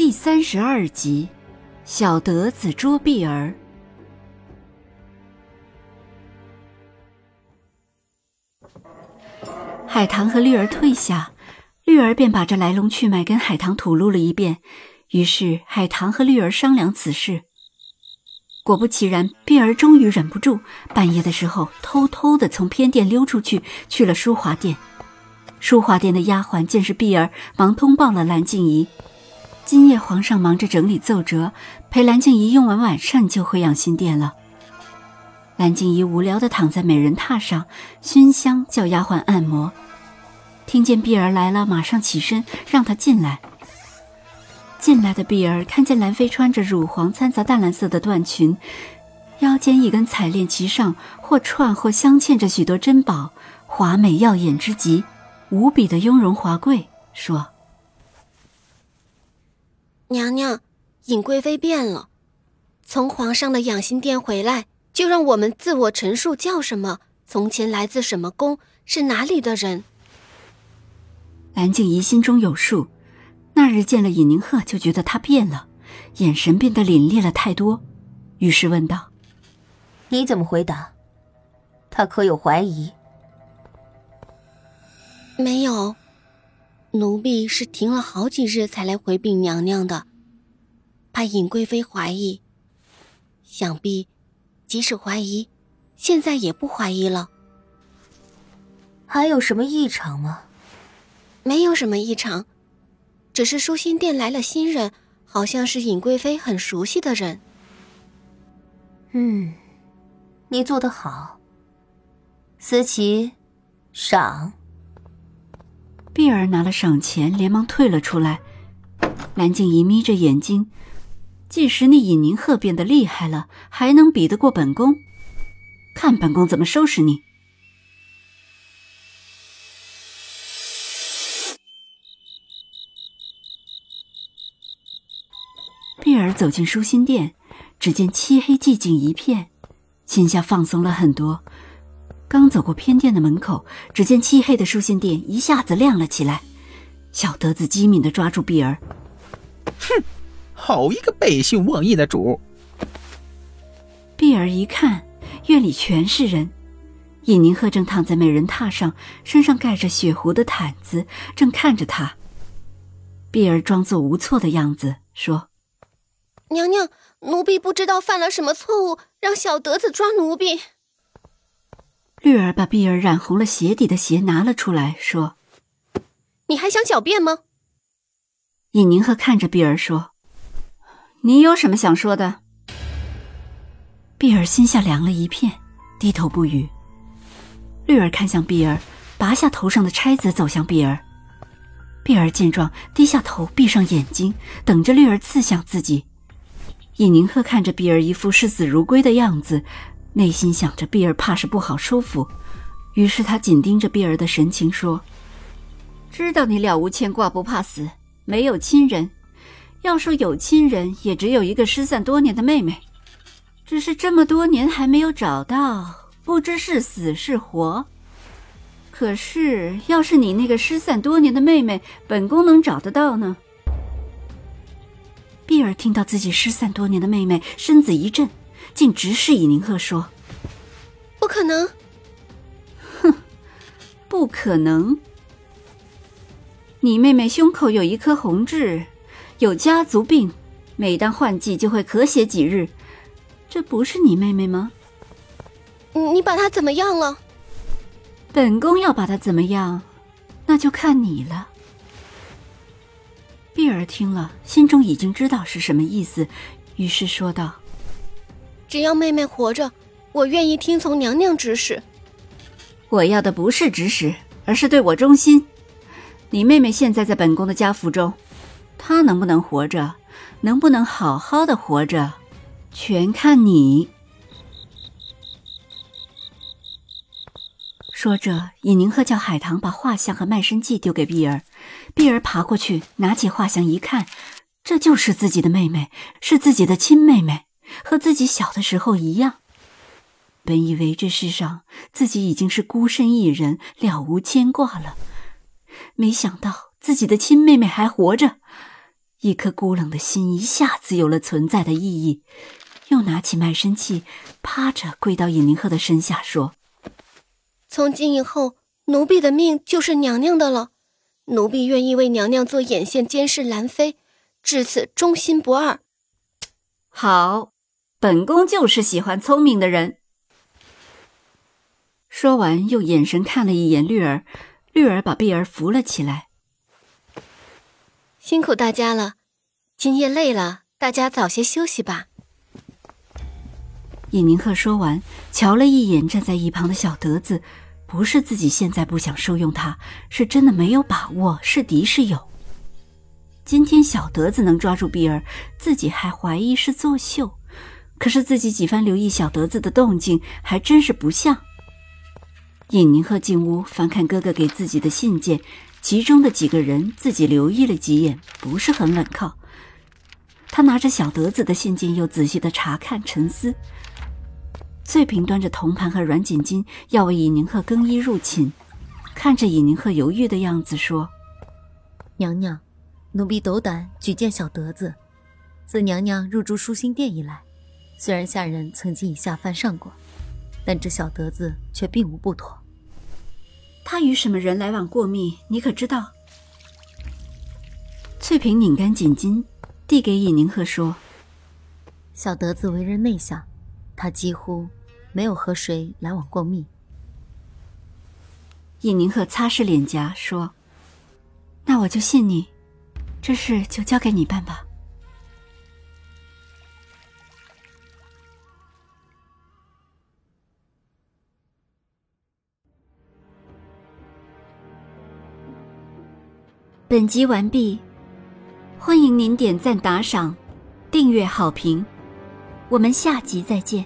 第三十二集，小德子捉碧儿。海棠和绿儿退下，绿儿便把这来龙去脉跟海棠吐露了一遍。于是海棠和绿儿商量此事。果不其然，碧儿终于忍不住，半夜的时候偷偷的从偏殿溜出去，去了淑华殿。淑华殿的丫鬟见是碧儿，忙通报了蓝静怡。今夜皇上忙着整理奏折，陪蓝静怡用完晚膳就回养心殿了。蓝静怡无聊的躺在美人榻上，熏香叫丫鬟按摩。听见碧儿来了，马上起身让她进来。进来的碧儿看见兰妃穿着乳黄掺杂淡蓝色的缎裙，腰间一根彩链其上或串或镶嵌着许多珍宝，华美耀眼之极，无比的雍容华贵，说。娘娘，尹贵妃变了，从皇上的养心殿回来，就让我们自我陈述叫什么，从前来自什么宫，是哪里的人。蓝静怡心中有数，那日见了尹宁鹤，就觉得他变了，眼神变得凛冽了太多，于是问道：“你怎么回答？他可有怀疑？”没有。奴婢是停了好几日才来回禀娘娘的，怕尹贵妃怀疑。想必，即使怀疑，现在也不怀疑了。还有什么异常吗？没有什么异常，只是舒心殿来了新人，好像是尹贵妃很熟悉的人。嗯，你做得好。思琪，赏。碧儿拿了赏钱，连忙退了出来。蓝静怡眯着眼睛，即使你尹宁鹤变得厉害了，还能比得过本宫？看本宫怎么收拾你！碧儿走进舒心殿，只见漆黑寂静一片，心下放松了很多。刚走过偏殿的门口，只见漆黑的书信殿一下子亮了起来。小德子机敏地抓住碧儿，哼，好一个背信忘义的主！碧儿一看，院里全是人，尹宁鹤正躺在美人榻上，身上盖着血狐的毯子，正看着他。碧儿装作无措的样子说：“娘娘，奴婢不知道犯了什么错误，让小德子抓奴婢。”绿儿把碧儿染红了鞋底的鞋拿了出来，说：“你还想狡辩吗？”尹宁鹤看着碧儿说：“你有什么想说的？”碧儿心下凉了一片，低头不语。绿儿看向碧儿，拔下头上的钗子，走向碧儿。碧儿见状，低下头，闭上眼睛，等着绿儿刺向自己。尹宁鹤看着碧儿一副视死如归的样子。内心想着碧儿怕是不好收服，于是他紧盯着碧儿的神情说：“知道你了无牵挂，不怕死，没有亲人。要说有亲人，也只有一个失散多年的妹妹，只是这么多年还没有找到，不知是死是活。可是要是你那个失散多年的妹妹，本宫能找得到呢？”碧儿听到自己失散多年的妹妹，身子一震。竟直视尹宁鹤说：“不可能！哼，不可能！你妹妹胸口有一颗红痣，有家族病，每当换季就会咳血几日。这不是你妹妹吗？你把她怎么样了？本宫要把她怎么样，那就看你了。”碧儿听了，心中已经知道是什么意思，于是说道。只要妹妹活着，我愿意听从娘娘指使。我要的不是指使，而是对我忠心。你妹妹现在在本宫的家府中，她能不能活着，能不能好好的活着，全看你。说着，尹宁鹤叫海棠把画像和卖身契丢给碧儿。碧儿爬过去，拿起画像一看，这就是自己的妹妹，是自己的亲妹妹，和自己小的时候一样。本以为这世上自己已经是孤身一人，了无牵挂了，没想到自己的亲妹妹还活着，一颗孤冷的心一下子有了存在的意义。又拿起卖身契，趴着跪到尹宁鹤的身下，说。从今以后，奴婢的命就是娘娘的了。奴婢愿意为娘娘做眼线监视兰妃，至此忠心不二。好，本宫就是喜欢聪明的人。说完，又眼神看了一眼绿儿，绿儿把碧儿扶了起来。辛苦大家了，今夜累了，大家早些休息吧。尹宁鹤说完，瞧了一眼站在一旁的小德子，不是自己现在不想收用他，是真的没有把握，是敌是友。今天小德子能抓住碧儿，自己还怀疑是作秀，可是自己几番留意小德子的动静，还真是不像。尹宁鹤进屋翻看哥哥给自己的信件，其中的几个人自己留意了几眼，不是很稳靠。他拿着小德子的信件，又仔细的查看，沉思。翠萍端着铜盘和软锦巾，要为尹宁鹤更衣入寝。看着尹宁鹤犹豫的样子，说：“娘娘，奴婢斗胆举荐小德子。自娘娘入住舒心殿以来，虽然下人曾经以下犯上过，但这小德子却并无不妥。他与什么人来往过密？你可知道？”翠萍拧干锦巾，递给尹宁鹤说：“小德子为人内向，他几乎……”没有和谁来往过密。尹宁鹤擦拭脸颊说：“那我就信你，这事就交给你办吧。”本集完毕，欢迎您点赞、打赏、订阅、好评，我们下集再见。